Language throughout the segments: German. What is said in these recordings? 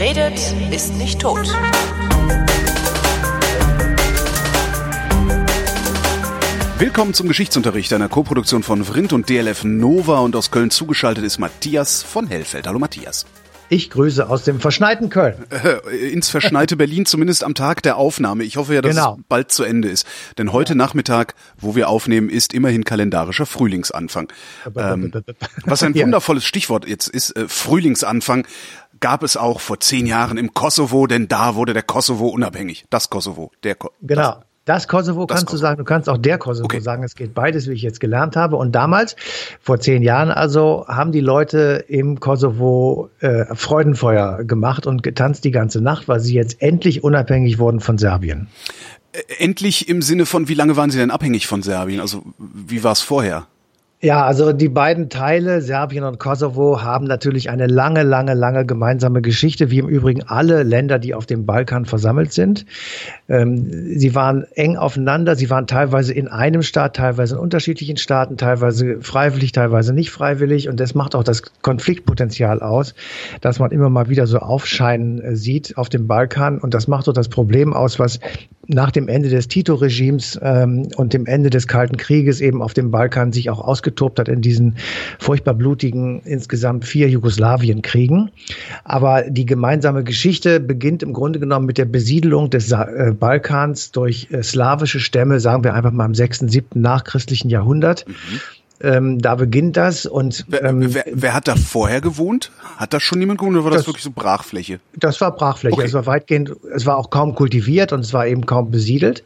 Wer redet, ist nicht tot. Willkommen zum Geschichtsunterricht einer Koproduktion von Vrindt und DLF Nova und aus Köln zugeschaltet ist Matthias von Hellfeld. Hallo Matthias. Ich grüße aus dem verschneiten Köln. Äh, ins verschneite Berlin, zumindest am Tag der Aufnahme. Ich hoffe ja, dass Genau. es bald zu Ende ist. Denn heute Nachmittag, wo wir aufnehmen, ist immerhin kalendarischer Frühlingsanfang. Ähm, was ein Ja. wundervolles Stichwort jetzt ist, äh, Frühlingsanfang, gab es auch vor zehn Jahren im Kosovo, denn da wurde der Kosovo unabhängig. Das Kosovo, der Ko Genau. Das Kosovo Das kannst du Kosovo. sagen, du kannst auch der Kosovo Okay. sagen. Es geht beides, wie ich jetzt gelernt habe. Und damals, vor zehn Jahren also, haben die Leute im Kosovo äh, Freudenfeuer gemacht und getanzt die ganze Nacht, weil sie jetzt endlich unabhängig wurden von Serbien. Äh, Endlich im Sinne von, wie lange waren sie denn abhängig von Serbien? Also wie war es vorher? Ja, also die beiden Teile, Serbien und Kosovo, haben natürlich eine lange, lange, lange gemeinsame Geschichte, wie im Übrigen alle Länder, die auf dem Balkan versammelt sind. Ähm, sie waren eng aufeinander, sie waren teilweise in einem Staat, teilweise in unterschiedlichen Staaten, teilweise freiwillig, teilweise nicht freiwillig. Und das macht auch das Konfliktpotenzial aus, dass man immer mal wieder so aufscheinen äh, sieht auf dem Balkan. Und das macht so das Problem aus, was nach dem Ende des Tito-Regimes ähm, und dem Ende des Kalten Krieges eben auf dem Balkan sich auch ausgetobt hat in diesen furchtbar blutigen insgesamt vier Jugoslawienkriegen. Aber die gemeinsame Geschichte beginnt im Grunde genommen mit der Besiedelung des äh, Balkans durch äh, slawische Stämme, sagen wir einfach mal im sechsten, siebten nachchristlichen Jahrhundert. Ähm, da beginnt das und Wer, ähm, wer, wer hat da vorher gewohnt? Hat da schon niemand gewohnt oder war das, Das- wirklich so Brachfläche? Das war Brachfläche. Okay. Es war weitgehend, es war auch kaum kultiviert und es war eben kaum besiedelt.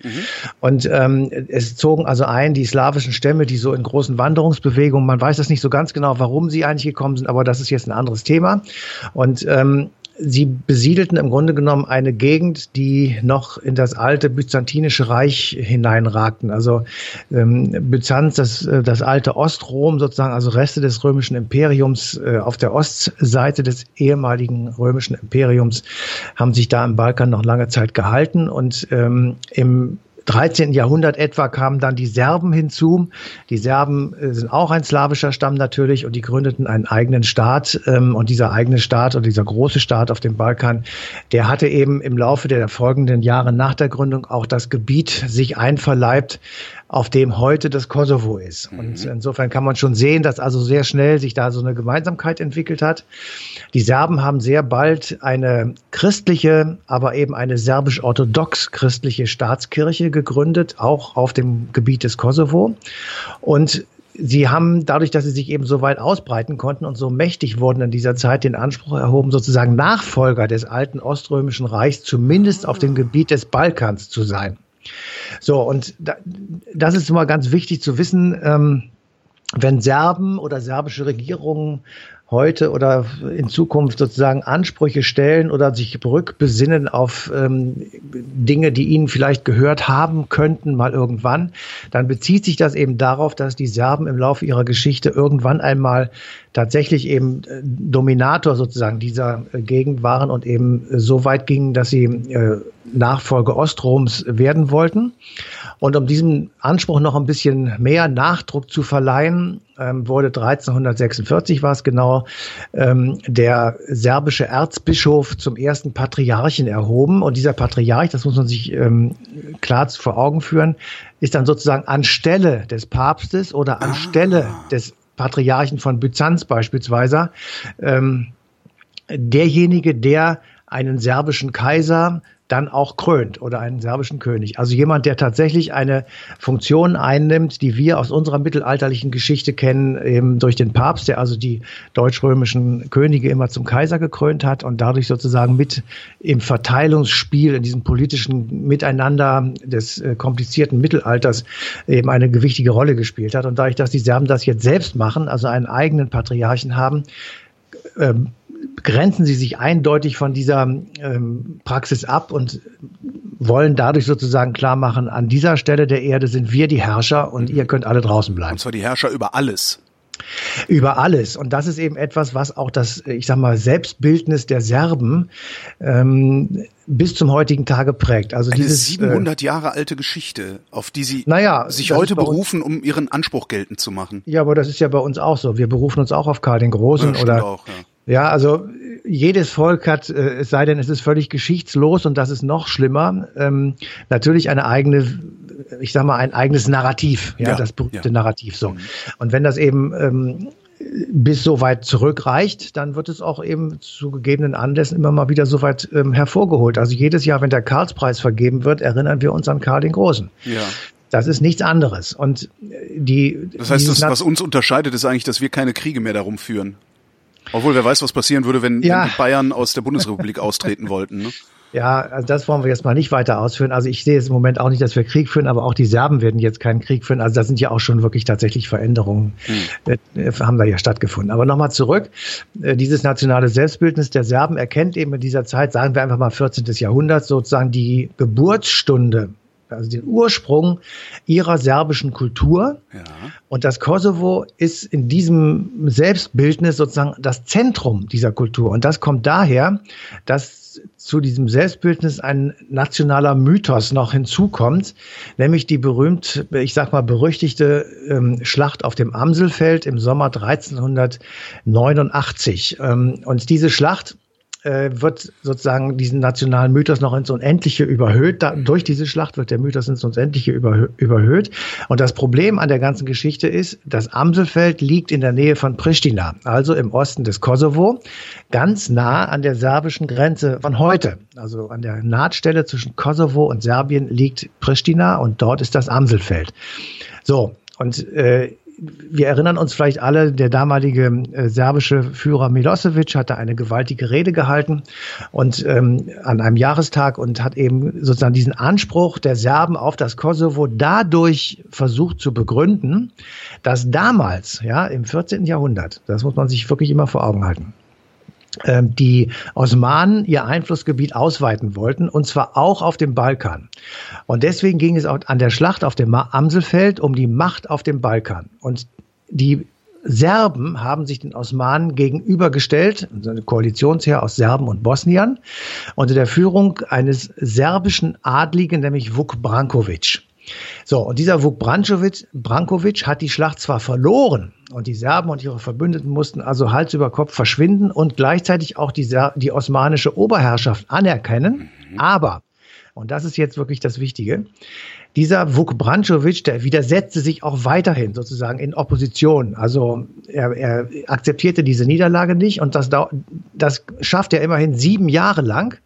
Und ähm, es zogen also ein die slawischen Stämme, die so in großen Wanderungsbewegungen, man weiß das nicht so ganz genau, warum sie eigentlich gekommen sind, aber das ist jetzt ein anderes Thema. Und ähm, Sie besiedelten im Grunde genommen eine Gegend, die noch in das alte byzantinische Reich hineinragten. Also ähm, Byzanz, das, äh, das alte Ostrom sozusagen, also Reste des römischen Imperiums äh, auf der Ostseite des ehemaligen römischen Imperiums, haben sich da im Balkan noch lange Zeit gehalten und ähm, im 13. Jahrhundert etwa kamen dann die Serben hinzu. Die Serben äh, sind auch ein slawischer Stamm natürlich und die gründeten einen eigenen Staat. Ähm, und dieser eigene Staat oder dieser große Staat auf dem Balkan, der hatte eben im Laufe der folgenden Jahre nach der Gründung auch das Gebiet sich einverleibt, auf dem heute das Kosovo ist. Und insofern kann man schon sehen, dass also sehr schnell sich da so eine Gemeinsamkeit entwickelt hat. Die Serben haben sehr bald eine christliche, aber eben eine serbisch-orthodox christliche Staatskirche gegründet, auch auf dem Gebiet des Kosovo. Und Sie haben dadurch, dass sie sich eben so weit ausbreiten konnten und so mächtig wurden in dieser Zeit, den Anspruch erhoben, sozusagen Nachfolger des alten Oströmischen Reichs, zumindest auf dem Gebiet des Balkans zu sein. So, und da, das ist immer ganz wichtig zu wissen, ähm, wenn Serben oder serbische Regierungen heute oder in Zukunft sozusagen Ansprüche stellen oder sich rückbesinnen auf ähm, Dinge, die ihnen vielleicht gehört haben könnten, mal irgendwann, dann bezieht sich das eben darauf, dass die Serben im Laufe ihrer Geschichte irgendwann einmal tatsächlich eben äh, Dominator sozusagen dieser äh, Gegend waren und eben äh, so weit gingen, dass sie äh, Nachfolge Ostroms werden wollten. Und um diesem Anspruch noch ein bisschen mehr Nachdruck zu verleihen, ähm, wurde 1346 war es genau, ähm, der serbische Erzbischof zum ersten Patriarchen erhoben. Und dieser Patriarch, das muss man sich ähm, klar vor Augen führen, ist dann sozusagen anstelle des Papstes oder anstelle des Patriarchen von Byzanz beispielsweise ähm, derjenige, der einen serbischen Kaiser dann auch krönt oder einen serbischen König. Also jemand, der tatsächlich eine Funktion einnimmt, die wir aus unserer mittelalterlichen Geschichte kennen, eben durch den Papst, der also die deutsch-römischen Könige immer zum Kaiser gekrönt hat und dadurch sozusagen mit im Verteilungsspiel, in diesem politischen Miteinander des äh, komplizierten Mittelalters eben eine gewichtige Rolle gespielt hat. Und dadurch, dass die Serben das jetzt selbst machen, also einen eigenen Patriarchen haben, ähm, grenzen sie sich eindeutig von dieser ähm, Praxis ab und wollen dadurch sozusagen klar machen, an dieser Stelle der Erde sind wir die Herrscher und ihr könnt alle draußen bleiben. Und zwar die Herrscher über alles. Über alles. Und das ist eben etwas, was auch das, ich sag mal, Selbstbildnis der Serben ähm, bis zum heutigen Tage prägt. Also Eine dieses 700 Jahre alte Geschichte, auf die sie Naja, sich heute berufen, um ihren Anspruch geltend zu machen. Äh, ja, aber das ist ja bei uns auch so. Wir berufen uns auch auf Karl den Großen Ja, oder auch, ja. Ja, also jedes Volk hat, äh, es sei denn, es ist völlig geschichtslos und das ist noch schlimmer, ähm, natürlich eine eigene, ich sag mal, ein eigenes Narrativ, ja, ja das berühmte ja. Narrativ so. Mhm. Und wenn das eben ähm, bis so weit zurückreicht, dann wird es auch eben zu gegebenen Anlässen immer mal wieder so weit ähm, hervorgeholt. Also jedes Jahr, wenn der Karlspreis vergeben wird, erinnern wir uns an Karl den Großen. Ja. Das ist nichts anderes. Und die. Das heißt, das, was uns unterscheidet, ist eigentlich, dass wir keine Kriege mehr darum führen. Obwohl, wer weiß, was passieren würde, wenn, ja. wenn die Bayern aus der Bundesrepublik austreten wollten. Ne? Ja, also das wollen wir jetzt mal nicht weiter ausführen. Also ich sehe jetzt im Moment auch nicht, dass wir Krieg führen, aber auch die Serben werden jetzt keinen Krieg führen. Also da sind ja auch schon wirklich tatsächlich Veränderungen, hm. äh, haben da ja stattgefunden. Aber nochmal zurück, äh, dieses nationale Selbstbildnis der Serben erkennt eben in dieser Zeit, sagen wir einfach mal 14. Jahrhundert, sozusagen die Geburtsstunde also den Ursprung ihrer serbischen Kultur. Ja. Und das Kosovo ist in diesem Selbstbildnis sozusagen das Zentrum dieser Kultur. Und das kommt daher, dass zu diesem Selbstbildnis ein nationaler Mythos noch hinzukommt, nämlich die berühmt, ich sag mal, berüchtigte ähm, Schlacht auf dem Amselfeld im Sommer 1389. Ähm, und diese Schlacht äh, wird sozusagen diesen nationalen Mythos noch ins Unendliche überhöht. Da, durch diese Schlacht wird der Mythos ins Unendliche überhö überhöht. Und das Problem an der ganzen Geschichte ist, das Amselfeld liegt in der Nähe von Pristina, also im Osten des Kosovo, ganz nah an der serbischen Grenze von heute. Also an der Nahtstelle zwischen Kosovo und Serbien liegt Pristina und dort ist das Amselfeld. So, und äh, wir erinnern uns vielleicht alle, der damalige äh, serbische Führer Milosevic hatte eine gewaltige Rede gehalten und ähm, an einem Jahrestag und hat eben sozusagen diesen Anspruch der Serben auf das Kosovo dadurch versucht zu begründen, dass damals, ja, im 14. Jahrhundert, das muss man sich wirklich immer vor Augen halten, die Osmanen ihr Einflussgebiet ausweiten wollten, und zwar auch auf dem Balkan. Und deswegen ging es auch an der Schlacht auf dem Amselfeld um die Macht auf dem Balkan. Und die Serben haben sich den Osmanen gegenübergestellt, also eine Koalitionsheer aus Serben und Bosniern, unter der Führung eines serbischen Adligen, nämlich Vuk Brankovic. So, und dieser Vuk Brankovic hat die Schlacht zwar verloren, und die Serben und ihre Verbündeten mussten also Hals über Kopf verschwinden und gleichzeitig auch die, Ser die osmanische Oberherrschaft anerkennen. Mhm. Aber, und das ist jetzt wirklich das Wichtige, dieser Vuk Brankovic, der widersetzte sich auch weiterhin sozusagen in Opposition. Also er, er akzeptierte diese Niederlage nicht und das, das schafft er immerhin sieben Jahre lang.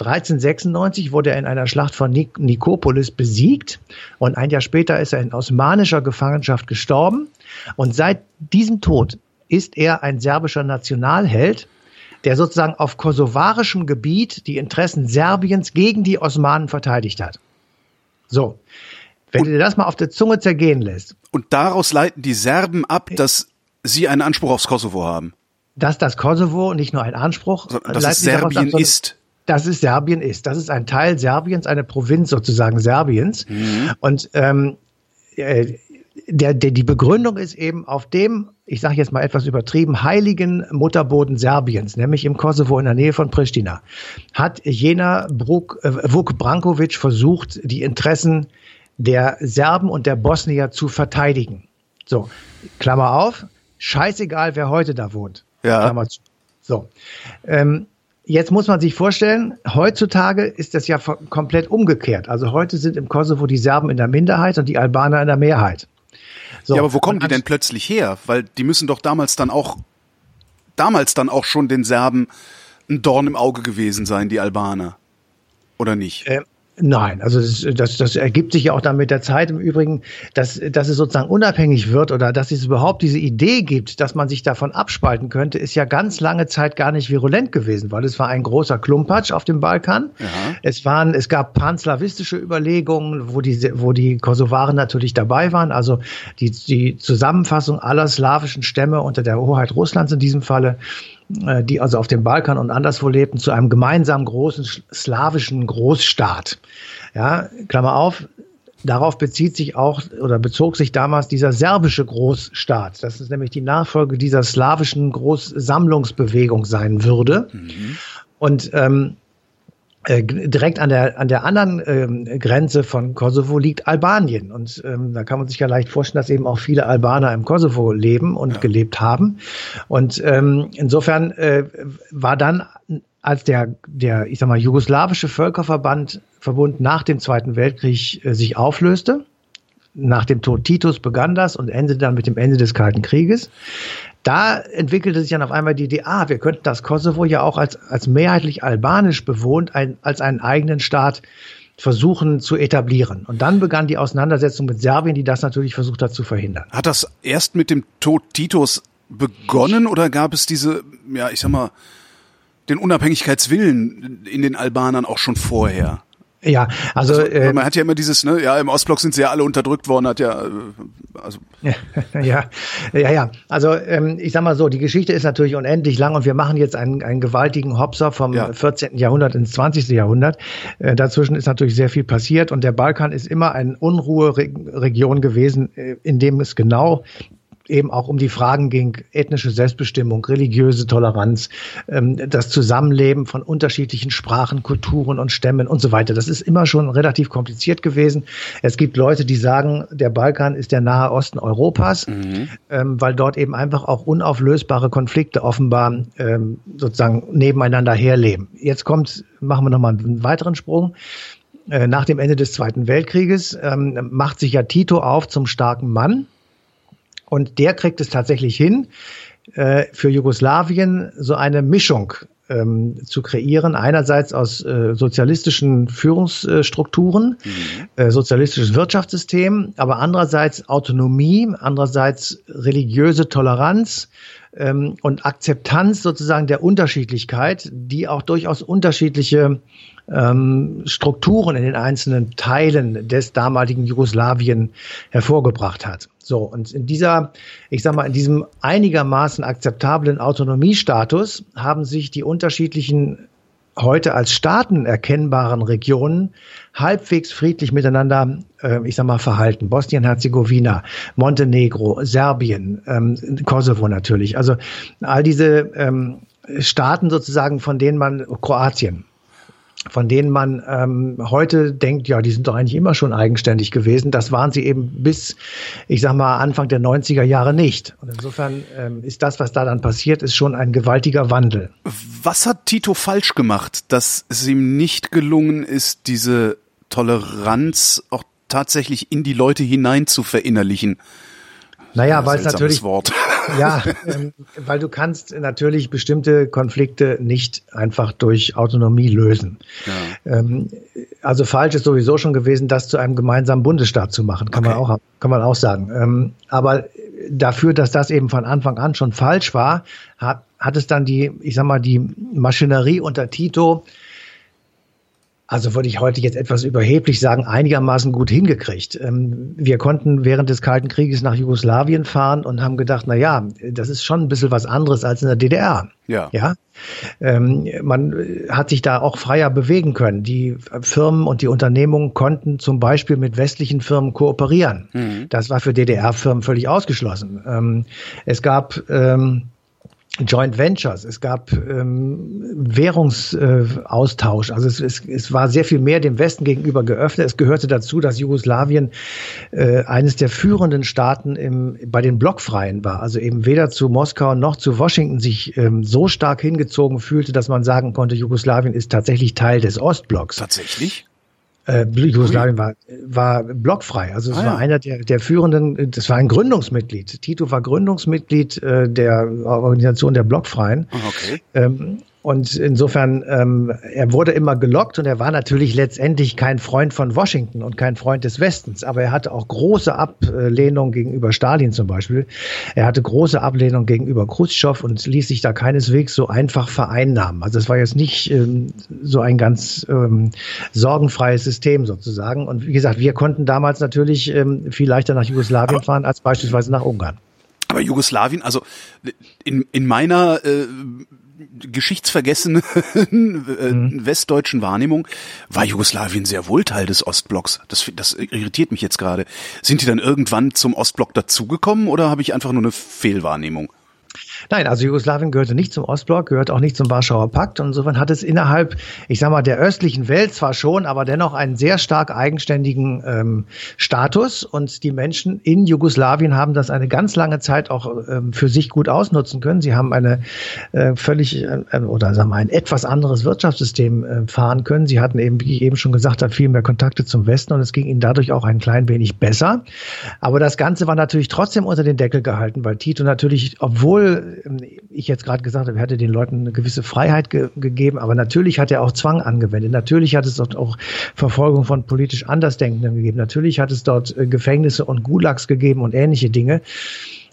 1396 wurde er in einer Schlacht von Nik Nikopolis besiegt und ein Jahr später ist er in osmanischer Gefangenschaft gestorben. Und seit diesem Tod ist er ein serbischer Nationalheld, der sozusagen auf kosovarischem Gebiet die Interessen Serbiens gegen die Osmanen verteidigt hat. So. Wenn und, du dir das mal auf der Zunge zergehen lässt. Und daraus leiten die Serben ab, dass sie einen Anspruch aufs Kosovo haben. Dass das Kosovo nicht nur ein Anspruch, so, dass es Serbien ab, ist. Dass es Serbien ist. Das ist ein Teil Serbiens, eine Provinz sozusagen Serbiens. Mhm. Und ähm, äh, der, der, die Begründung ist eben auf dem, ich sage jetzt mal etwas übertrieben, heiligen Mutterboden Serbiens, nämlich im Kosovo in der Nähe von Pristina, hat jener Bruk, äh, Vuk Brankovic versucht, die Interessen der Serben und der Bosnier zu verteidigen. So, Klammer auf, scheißegal, wer heute da wohnt. Ja. Klammer zu. So. Ähm, Jetzt muss man sich vorstellen, heutzutage ist das ja komplett umgekehrt. Also heute sind im Kosovo die Serben in der Minderheit und die Albaner in der Mehrheit. So, ja, aber wo kommen die denn plötzlich her? Weil die müssen doch damals dann auch, damals dann auch schon den Serben ein Dorn im Auge gewesen sein, die Albaner. Oder nicht? Äh, Nein, also das, das, ergibt sich ja auch dann mit der Zeit im Übrigen, dass, dass es sozusagen unabhängig wird oder dass es überhaupt diese Idee gibt, dass man sich davon abspalten könnte, ist ja ganz lange Zeit gar nicht virulent gewesen, weil es war ein großer Klumpatsch auf dem Balkan. Ja. Es waren, es gab panslawistische Überlegungen, wo die, wo die Kosovaren natürlich dabei waren, also die, die Zusammenfassung aller slawischen Stämme unter der Hoheit Russlands in diesem Falle die also auf dem Balkan und anderswo lebten, zu einem gemeinsamen großen slawischen Großstaat. Ja, Klammer auf, darauf bezieht sich auch oder bezog sich damals dieser serbische Großstaat. Das ist nämlich die Nachfolge dieser slawischen Großsammlungsbewegung sein würde. Mhm. Und ähm, äh, direkt an der an der anderen ähm, Grenze von Kosovo liegt Albanien und ähm, da kann man sich ja leicht vorstellen, dass eben auch viele Albaner im Kosovo leben und ja. gelebt haben und ähm, insofern äh, war dann als der der ich sag mal jugoslawische Völkerverband Verbund nach dem Zweiten Weltkrieg äh, sich auflöste nach dem Tod Titus begann das und endete dann mit dem Ende des Kalten Krieges. Da entwickelte sich dann auf einmal die Idee, ah, wir könnten das Kosovo ja auch als, als mehrheitlich albanisch bewohnt, ein, als einen eigenen Staat versuchen zu etablieren. Und dann begann die Auseinandersetzung mit Serbien, die das natürlich versucht hat zu verhindern. Hat das erst mit dem Tod Titus begonnen oder gab es diese, ja, ich sag mal, den Unabhängigkeitswillen in den Albanern auch schon vorher? Ja, also, also äh, man hat ja immer dieses, ne, ja, im Ostblock sind sie ja alle unterdrückt worden, hat ja, äh, also ja, ja, ja. Also ähm, ich sag mal so, die Geschichte ist natürlich unendlich lang und wir machen jetzt einen, einen gewaltigen Hopser vom ja. 14. Jahrhundert ins 20. Jahrhundert. Äh, dazwischen ist natürlich sehr viel passiert und der Balkan ist immer eine Unruheregion gewesen, äh, in dem es genau eben auch um die Fragen ging, ethnische Selbstbestimmung, religiöse Toleranz, ähm, das Zusammenleben von unterschiedlichen Sprachen, Kulturen und Stämmen und so weiter. Das ist immer schon relativ kompliziert gewesen. Es gibt Leute, die sagen, der Balkan ist der Nahe Osten Europas, mhm. ähm, weil dort eben einfach auch unauflösbare Konflikte offenbar ähm, sozusagen nebeneinander herleben. Jetzt kommt, machen wir nochmal einen weiteren Sprung äh, nach dem Ende des Zweiten Weltkrieges ähm, macht sich ja Tito auf zum starken Mann und der kriegt es tatsächlich hin, äh, für Jugoslawien so eine Mischung ähm, zu kreieren. Einerseits aus äh, sozialistischen Führungsstrukturen, mhm. äh, sozialistisches Wirtschaftssystem, aber andererseits Autonomie, andererseits religiöse Toleranz ähm, und Akzeptanz sozusagen der Unterschiedlichkeit, die auch durchaus unterschiedliche ähm, Strukturen in den einzelnen Teilen des damaligen Jugoslawien hervorgebracht hat. So, und in dieser, ich sag mal, in diesem einigermaßen akzeptablen Autonomiestatus haben sich die unterschiedlichen heute als Staaten erkennbaren Regionen halbwegs friedlich miteinander, äh, ich sag mal, verhalten. Bosnien-Herzegowina, Montenegro, Serbien, ähm, Kosovo natürlich. Also all diese ähm, Staaten sozusagen, von denen man, Kroatien, von denen man ähm, heute denkt, ja, die sind doch eigentlich immer schon eigenständig gewesen. Das waren sie eben bis, ich sag mal, Anfang der 90er Jahre nicht. Und insofern ähm, ist das, was da dann passiert, ist schon ein gewaltiger Wandel. Was hat Tito falsch gemacht, dass es ihm nicht gelungen ist, diese Toleranz auch tatsächlich in die Leute hinein zu verinnerlichen? Naja, weil es natürlich, Wort. Ja, ähm, weil du kannst natürlich bestimmte Konflikte nicht einfach durch Autonomie lösen. Ja. Ähm, also falsch ist sowieso schon gewesen, das zu einem gemeinsamen Bundesstaat zu machen, kann okay. man auch, kann man auch sagen. Ähm, aber dafür, dass das eben von Anfang an schon falsch war, hat, hat es dann die, ich sag mal, die Maschinerie unter Tito also würde ich heute jetzt etwas überheblich sagen, einigermaßen gut hingekriegt. Ähm, wir konnten während des Kalten Krieges nach Jugoslawien fahren und haben gedacht, na ja, das ist schon ein bisschen was anderes als in der DDR. Ja. Ja. Ähm, man hat sich da auch freier bewegen können. Die Firmen und die Unternehmungen konnten zum Beispiel mit westlichen Firmen kooperieren. Mhm. Das war für DDR-Firmen völlig ausgeschlossen. Ähm, es gab Joint Ventures, es gab ähm, Währungsaustausch, also es, es, es war sehr viel mehr dem Westen gegenüber geöffnet. Es gehörte dazu, dass Jugoslawien äh, eines der führenden Staaten im, bei den Blockfreien war, also eben weder zu Moskau noch zu Washington sich ähm, so stark hingezogen fühlte, dass man sagen konnte, Jugoslawien ist tatsächlich Teil des Ostblocks. Tatsächlich? Äh, Jugoslawien war, war blockfrei. Also es ah, war ja. einer der, der führenden, das war ein Gründungsmitglied. Tito war Gründungsmitglied äh, der Organisation der Blockfreien. Ah, okay. Ähm, und insofern, ähm, er wurde immer gelockt und er war natürlich letztendlich kein Freund von Washington und kein Freund des Westens. Aber er hatte auch große Ablehnung gegenüber Stalin zum Beispiel. Er hatte große Ablehnung gegenüber Khrushchev und ließ sich da keineswegs so einfach vereinnahmen. Also es war jetzt nicht ähm, so ein ganz ähm, sorgenfreies System sozusagen. Und wie gesagt, wir konnten damals natürlich ähm, viel leichter nach Jugoslawien aber, fahren als beispielsweise nach Ungarn. Aber Jugoslawien, also in, in meiner äh, geschichtsvergessenen mhm. westdeutschen Wahrnehmung war Jugoslawien sehr wohl Teil des Ostblocks. Das, das irritiert mich jetzt gerade. Sind die dann irgendwann zum Ostblock dazugekommen oder habe ich einfach nur eine Fehlwahrnehmung? Nein, also Jugoslawien gehörte nicht zum Ostblock, gehört auch nicht zum Warschauer Pakt. Und insofern hat es innerhalb, ich sag mal, der östlichen Welt zwar schon, aber dennoch einen sehr stark eigenständigen ähm, Status. Und die Menschen in Jugoslawien haben das eine ganz lange Zeit auch ähm, für sich gut ausnutzen können. Sie haben eine äh, völlig äh, oder sagen wir ein etwas anderes Wirtschaftssystem äh, fahren können. Sie hatten eben, wie ich eben schon gesagt habe, viel mehr Kontakte zum Westen und es ging ihnen dadurch auch ein klein wenig besser. Aber das Ganze war natürlich trotzdem unter den Deckel gehalten, weil Tito natürlich, obwohl ich jetzt gerade gesagt habe, er hätte den Leuten eine gewisse Freiheit ge gegeben, aber natürlich hat er auch Zwang angewendet. Natürlich hat es dort auch Verfolgung von politisch Andersdenkenden gegeben. Natürlich hat es dort äh, Gefängnisse und Gulags gegeben und ähnliche Dinge.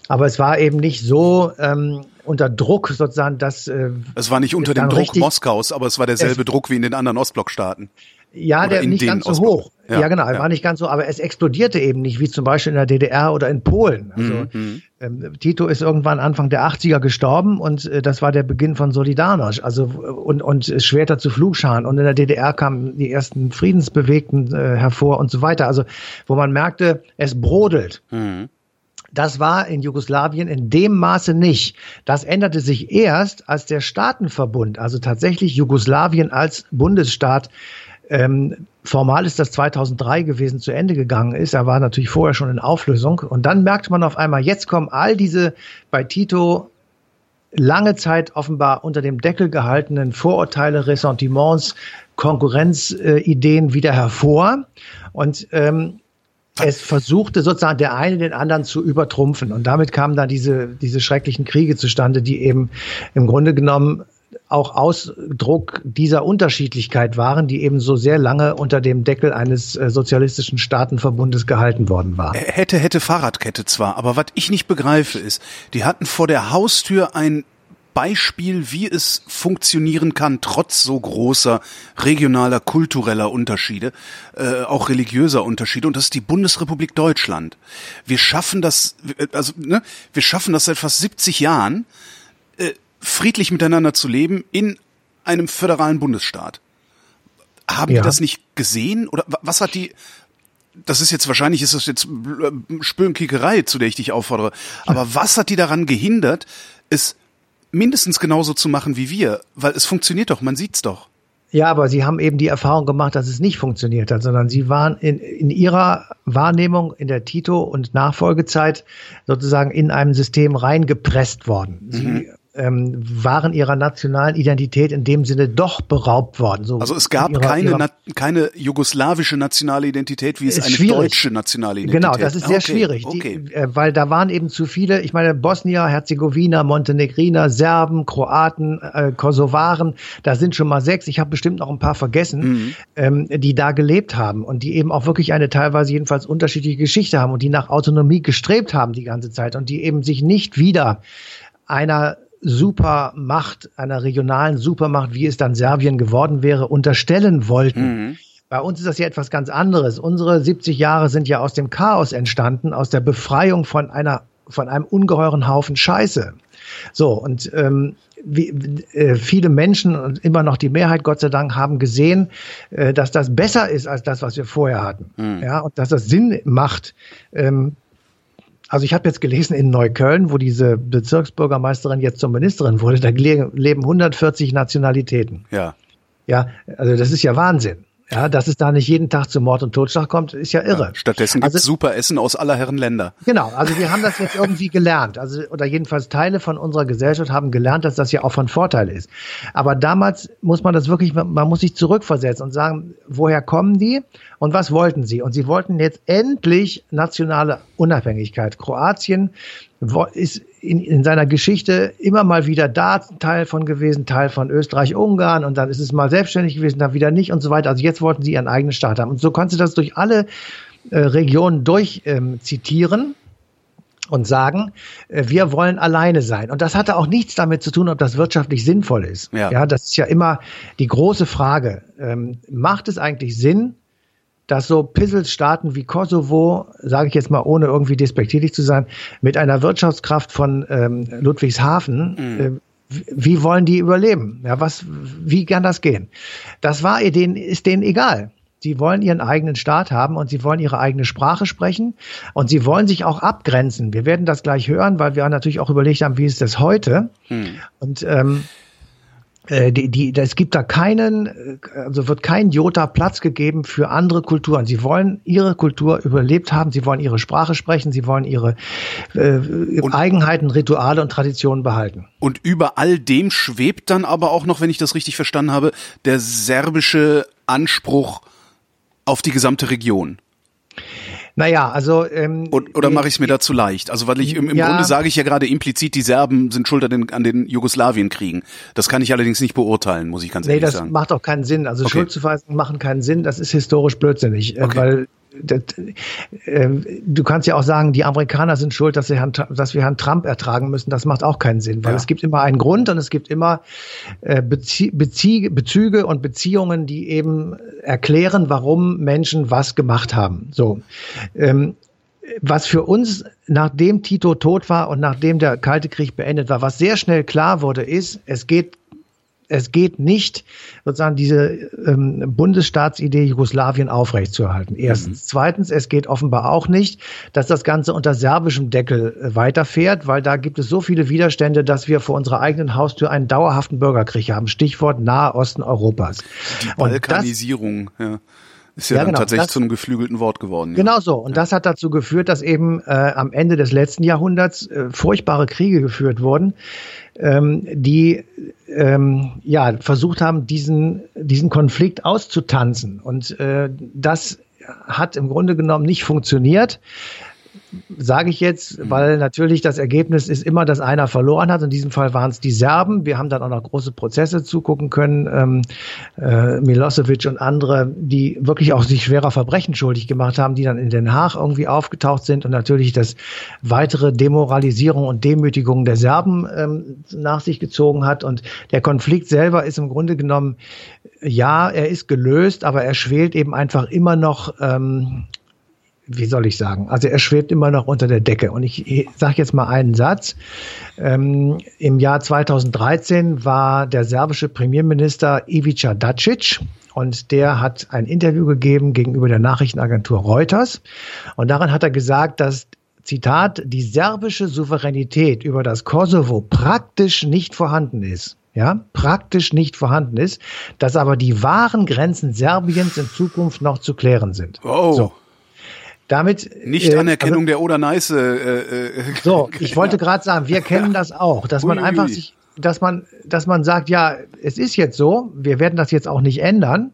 Aber es war eben nicht so ähm, unter Druck sozusagen, dass äh, es war nicht unter dem Druck Moskaus, aber es war derselbe Druck wie in den anderen Ostblockstaaten. Ja, der nicht ganz so hoch. Ja, ja genau, er ja. war nicht ganz so, aber es explodierte eben nicht, wie zum Beispiel in der DDR oder in Polen. Also mhm. ähm, Tito ist irgendwann Anfang der 80er gestorben und äh, das war der Beginn von Solidarność, also und, und Schwerter zu Flugscharen. Und in der DDR kamen die ersten Friedensbewegten äh, hervor und so weiter. Also wo man merkte, es brodelt. Mhm. Das war in Jugoslawien in dem Maße nicht. Das änderte sich erst, als der Staatenverbund, also tatsächlich Jugoslawien als Bundesstaat, ähm, formal ist das 2003 gewesen, zu Ende gegangen ist. Er war natürlich vorher schon in Auflösung. Und dann merkt man auf einmal, jetzt kommen all diese bei Tito lange Zeit offenbar unter dem Deckel gehaltenen Vorurteile, Ressentiments, Konkurrenzideen äh, wieder hervor. Und ähm, es versuchte sozusagen der eine den anderen zu übertrumpfen. Und damit kamen dann diese, diese schrecklichen Kriege zustande, die eben im Grunde genommen auch Ausdruck dieser Unterschiedlichkeit waren, die eben so sehr lange unter dem Deckel eines äh, sozialistischen Staatenverbundes gehalten worden war. Hätte, hätte Fahrradkette zwar, aber was ich nicht begreife ist, die hatten vor der Haustür ein Beispiel, wie es funktionieren kann, trotz so großer regionaler, kultureller Unterschiede, äh, auch religiöser Unterschiede, und das ist die Bundesrepublik Deutschland. Wir schaffen das, also ne, wir schaffen das seit fast 70 Jahren, äh, friedlich miteinander zu leben in einem föderalen Bundesstaat. Haben ja. die das nicht gesehen? Oder was hat die, das ist jetzt wahrscheinlich ist das jetzt Spönkickerei, zu der ich dich auffordere. Aber was hat die daran gehindert, es mindestens genauso zu machen wie wir? Weil es funktioniert doch, man sieht's doch. Ja, aber sie haben eben die Erfahrung gemacht, dass es nicht funktioniert hat, sondern sie waren in, in ihrer Wahrnehmung in der Tito- und Nachfolgezeit sozusagen in einem System reingepresst worden. Sie mhm ähm, waren ihrer nationalen Identität in dem Sinne doch beraubt worden. So also es gab ihrer, keine, ihrer, keine jugoslawische nationale Identität, wie es eine schwierig. deutsche nationale Identität Genau, das ist sehr okay, schwierig, okay. Die, äh, weil da waren eben zu viele, ich meine Bosnier, Herzegowina, Montenegriner, Serben, Kroaten, äh, Kosovaren, da sind schon mal sechs, ich habe bestimmt noch ein paar vergessen, mhm. ähm, die da gelebt haben und die eben auch wirklich eine teilweise jedenfalls unterschiedliche Geschichte haben und die nach Autonomie gestrebt haben die ganze Zeit und die eben sich nicht wieder einer Supermacht, einer regionalen Supermacht, wie es dann Serbien geworden wäre, unterstellen wollten. Mhm. Bei uns ist das ja etwas ganz anderes. Unsere 70 Jahre sind ja aus dem Chaos entstanden, aus der Befreiung von einer, von einem ungeheuren Haufen Scheiße. So, und ähm, wie, äh, viele Menschen und immer noch die Mehrheit, Gott sei Dank, haben gesehen, äh, dass das besser ist als das, was wir vorher hatten. Mhm. Ja, und dass das Sinn macht, ähm, also ich habe jetzt gelesen in Neukölln, wo diese Bezirksbürgermeisterin jetzt zur Ministerin wurde, da leben 140 Nationalitäten. Ja. Ja, also das ist ja Wahnsinn. Ja, dass es da nicht jeden Tag zu Mord und Totschlag kommt, ist ja irre. Ja, stattdessen also, super Essen aus aller Herren Länder. Genau, also wir haben das jetzt irgendwie gelernt. Also, oder jedenfalls Teile von unserer Gesellschaft haben gelernt, dass das ja auch von Vorteil ist. Aber damals muss man das wirklich, man muss sich zurückversetzen und sagen, woher kommen die und was wollten sie? Und sie wollten jetzt endlich nationale Unabhängigkeit. Kroatien ist in, in seiner Geschichte immer mal wieder da Teil von gewesen, Teil von Österreich, Ungarn und dann ist es mal selbstständig gewesen, dann wieder nicht und so weiter. Also jetzt wollten sie ihren eigenen Staat haben. Und so konnte das durch alle äh, Regionen durch ähm, zitieren und sagen, äh, wir wollen alleine sein. Und das hatte auch nichts damit zu tun, ob das wirtschaftlich sinnvoll ist. Ja, ja das ist ja immer die große Frage. Ähm, macht es eigentlich Sinn, dass so Pisselsstaaten wie Kosovo, sage ich jetzt mal ohne irgendwie despektierlich zu sein, mit einer Wirtschaftskraft von ähm, Ludwigshafen, mhm. äh, wie wollen die überleben? Ja, was, wie kann das gehen? Das war denen, ist denen egal. Sie wollen ihren eigenen Staat haben und sie wollen ihre eigene Sprache sprechen und sie wollen sich auch abgrenzen. Wir werden das gleich hören, weil wir natürlich auch überlegt haben, wie ist das heute? Hm. Und ähm, äh, die, die, es gibt da keinen, äh, also wird kein Jota Platz gegeben für andere Kulturen. Sie wollen ihre Kultur überlebt haben, sie wollen ihre Sprache sprechen, sie wollen ihre äh, und, Eigenheiten, Rituale und Traditionen behalten. Und über all dem schwebt dann aber auch noch, wenn ich das richtig verstanden habe, der serbische Anspruch auf die gesamte Region. Naja, also ähm, Und, oder mache ich es mir da zu leicht? Also weil ich im, im ja, Grunde sage ich ja gerade implizit, die Serben sind schuld an den, an den Jugoslawienkriegen. Das kann ich allerdings nicht beurteilen, muss ich ganz ehrlich sagen. Nee, das macht auch keinen Sinn. Also okay. Schuldzuweisungen machen keinen Sinn. Das ist historisch blödsinnig, äh, okay. weil das, äh, du kannst ja auch sagen, die Amerikaner sind schuld, dass, Herrn, dass, wir Herrn Trump ertragen müssen. Das macht auch keinen Sinn, weil ja. es gibt immer einen Grund und es gibt immer äh, Bezie Bezie Bezüge und Beziehungen, die eben erklären, warum Menschen was gemacht haben. So. Ähm, was für uns, nachdem Tito tot war und nachdem der Kalte Krieg beendet war, was sehr schnell klar wurde, ist, es geht es geht nicht, sozusagen diese ähm, Bundesstaatsidee Jugoslawien aufrechtzuerhalten. Erstens. Mhm. Zweitens, es geht offenbar auch nicht, dass das Ganze unter serbischem Deckel äh, weiterfährt, weil da gibt es so viele Widerstände, dass wir vor unserer eigenen Haustür einen dauerhaften Bürgerkrieg haben. Stichwort Nahe Osten Europas. Die Balkanisierung, das, ja. Ist ja, ja genau, tatsächlich das, zu einem geflügelten Wort geworden. Ja. Genau so. Und ja. das hat dazu geführt, dass eben äh, am Ende des letzten Jahrhunderts äh, furchtbare Kriege geführt wurden, ähm, die ähm, ja versucht haben, diesen diesen Konflikt auszutanzen. Und äh, das hat im Grunde genommen nicht funktioniert sage ich jetzt, mhm. weil natürlich das Ergebnis ist immer, dass einer verloren hat. In diesem Fall waren es die Serben. Wir haben dann auch noch große Prozesse zugucken können. Ähm, äh, Milosevic und andere, die wirklich auch sich schwerer Verbrechen schuldig gemacht haben, die dann in Den Haag irgendwie aufgetaucht sind und natürlich das weitere Demoralisierung und Demütigung der Serben ähm, nach sich gezogen hat. Und der Konflikt selber ist im Grunde genommen, ja, er ist gelöst, aber er schwelt eben einfach immer noch ähm, wie soll ich sagen? Also er schwebt immer noch unter der Decke. Und ich sage jetzt mal einen Satz. Ähm, Im Jahr 2013 war der serbische Premierminister Ivica Dacic und der hat ein Interview gegeben gegenüber der Nachrichtenagentur Reuters. Und darin hat er gesagt, dass Zitat, die serbische Souveränität über das Kosovo praktisch nicht vorhanden ist ja, praktisch nicht vorhanden ist, dass aber die wahren Grenzen Serbiens in Zukunft noch zu klären sind. Oh. So. Damit nicht äh, Anerkennung also, der Oder-Neiße. Äh, äh, so, ich wollte gerade sagen, wir kennen das auch, dass man einfach sich, dass man, dass man sagt, ja, es ist jetzt so, wir werden das jetzt auch nicht ändern.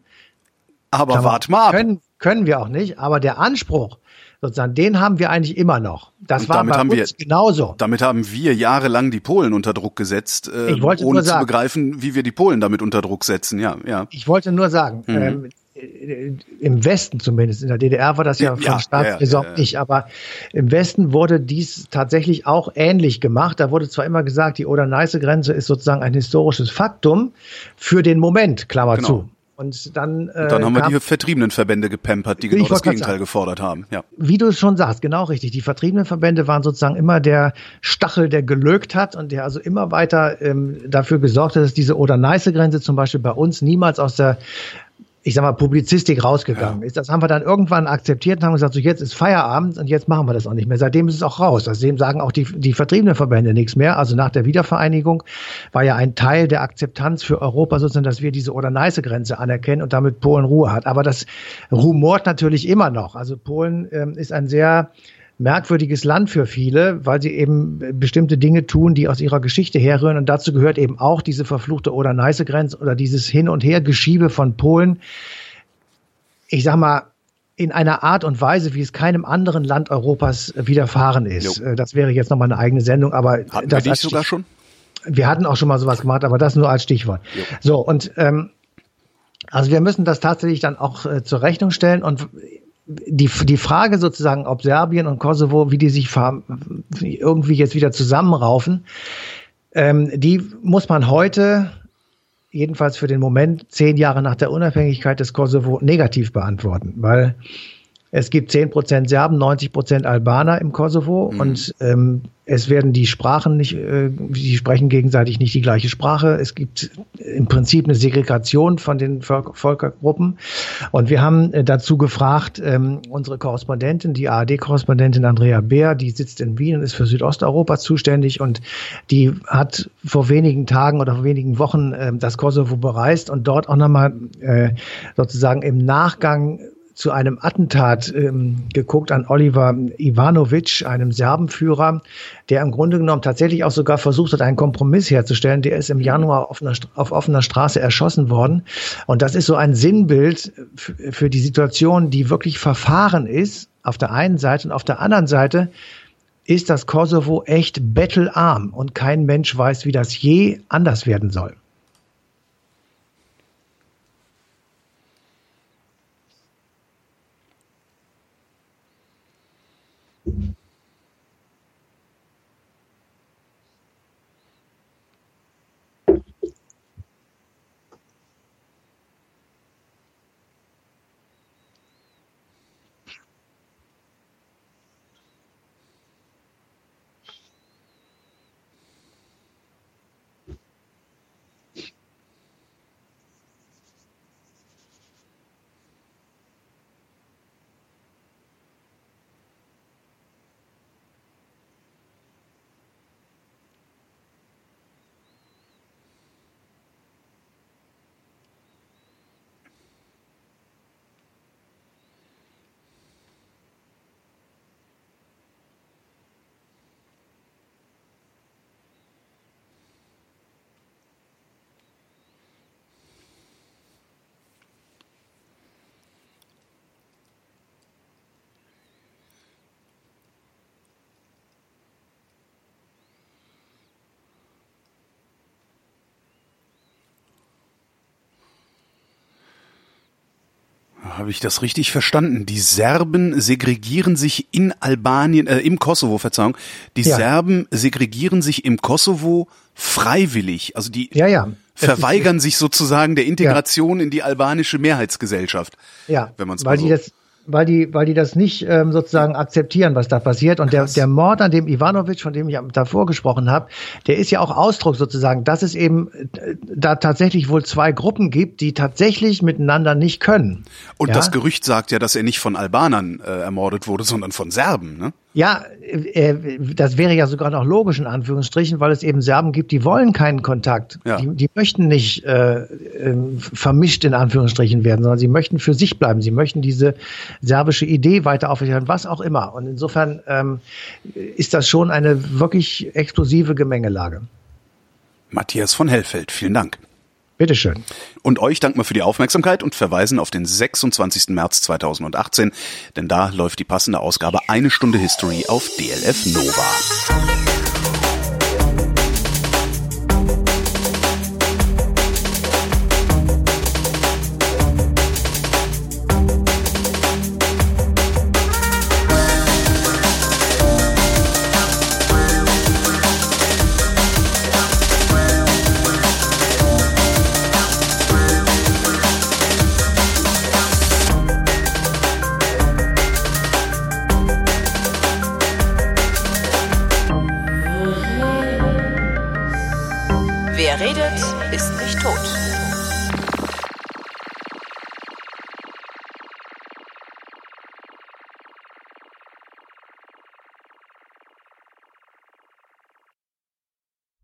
Aber wart mal ab. Können, können wir auch nicht, aber der Anspruch, sozusagen, den haben wir eigentlich immer noch. Das Und war bei uns wir, genauso. Damit haben wir jahrelang die Polen unter Druck gesetzt, äh, ohne zu begreifen, wie wir die Polen damit unter Druck setzen. Ja, ja. Ich wollte nur sagen, mhm. ähm, im Westen zumindest, in der DDR war das ja, von ja, Staatsräson ja, ja, nicht, aber im Westen wurde dies tatsächlich auch ähnlich gemacht. Da wurde zwar immer gesagt, die Oder-Neiße-Grenze ist sozusagen ein historisches Faktum für den Moment, Klammer genau. zu. Und dann, äh, und dann haben wir die vertriebenen Verbände gepampert, die genau das Gegenteil sagen, gefordert haben. Ja. Wie du es schon sagst, genau richtig. Die vertriebenen Verbände waren sozusagen immer der Stachel, der gelögt hat und der also immer weiter ähm, dafür gesorgt hat, dass diese Oder-Neiße-Grenze zum Beispiel bei uns niemals aus der ich sag mal, Publizistik rausgegangen ja. ist. Das haben wir dann irgendwann akzeptiert und haben gesagt, so jetzt ist Feierabend und jetzt machen wir das auch nicht mehr. Seitdem ist es auch raus. Seitdem sagen auch die, die vertriebenen Verbände nichts mehr. Also nach der Wiedervereinigung war ja ein Teil der Akzeptanz für Europa sozusagen, dass wir diese Oder-Neiße-Grenze anerkennen und damit Polen Ruhe hat. Aber das rumort natürlich immer noch. Also Polen ähm, ist ein sehr merkwürdiges Land für viele, weil sie eben bestimmte Dinge tun, die aus ihrer Geschichte herrühren. Und dazu gehört eben auch diese verfluchte Oder-Neiße-Grenze oder dieses Hin- und Her-Geschiebe von Polen. Ich sag mal, in einer Art und Weise, wie es keinem anderen Land Europas widerfahren ist. Jo. Das wäre jetzt nochmal eine eigene Sendung, aber hatten das wir die sogar schon? Wir hatten auch schon mal sowas gemacht, aber das nur als Stichwort. Jo. So, und ähm, also wir müssen das tatsächlich dann auch äh, zur Rechnung stellen und die, die Frage sozusagen, ob Serbien und Kosovo, wie die sich irgendwie jetzt wieder zusammenraufen, ähm, die muss man heute, jedenfalls für den Moment, zehn Jahre nach der Unabhängigkeit des Kosovo, negativ beantworten, weil Es gibt 10% Serben, 90% Albaner im Kosovo mhm. und ähm, es werden die Sprachen nicht, äh, sie sprechen gegenseitig nicht die gleiche Sprache. Es gibt im Prinzip eine Segregation von den Völkergruppen. Und wir haben äh, dazu gefragt, ähm, unsere Korrespondentin, die ARD-Korrespondentin Andrea Beer, die sitzt in Wien und ist für Südosteuropa zuständig und die hat vor wenigen Tagen oder vor wenigen Wochen äh, das Kosovo bereist und dort auch nochmal äh, sozusagen im Nachgang zu einem Attentat ähm, geguckt an Oliver Ivanovic, einem Serbenführer, der im Grunde genommen tatsächlich auch sogar versucht hat, einen Kompromiss herzustellen. Der ist im Januar auf, einer, auf offener Straße erschossen worden. Und das ist so ein Sinnbild für die Situation, die wirklich verfahren ist, auf der einen Seite und auf der anderen Seite ist das Kosovo echt bettelarm und kein Mensch weiß, wie das je anders werden soll. Habe ich das richtig verstanden? Die Serben segregieren sich in Albanien, äh, im Kosovo, Verzeihung. Die ja. Serben segregieren sich im Kosovo freiwillig. Also die ja, ja. verweigern sich sozusagen der Integration in die albanische Mehrheitsgesellschaft. Ja, wenn man es mal so. Die das weil die, weil die das nicht ähm, sozusagen akzeptieren, was da passiert. Und der, der Mord an dem Ivanovic, von dem ich davor gesprochen habe, der ist ja auch Ausdruck sozusagen, dass es eben äh, da tatsächlich wohl zwei Gruppen gibt, die tatsächlich miteinander nicht können. Und ja? das Gerücht sagt ja, dass er nicht von Albanern äh, ermordet wurde, sondern von Serben, ne? Ja, äh, das wäre ja sogar noch logisch in Anführungsstrichen, weil es eben Serben gibt, die wollen keinen Kontakt. Ja. Die, die möchten nicht äh, äh, vermischt in Anführungsstrichen werden, sondern sie möchten für sich bleiben. Sie möchten diese serbische Idee weiter aufrechterhalten, was auch immer. Und insofern ähm, ist das schon eine wirklich explosive Gemengelage. Matthias von Hellfeld, vielen Dank. Bitteschön. Und euch danken wir für die Aufmerksamkeit und verweisen auf den 26. März 2018, denn da läuft die passende Ausgabe Eine Stunde History auf DLF Nova.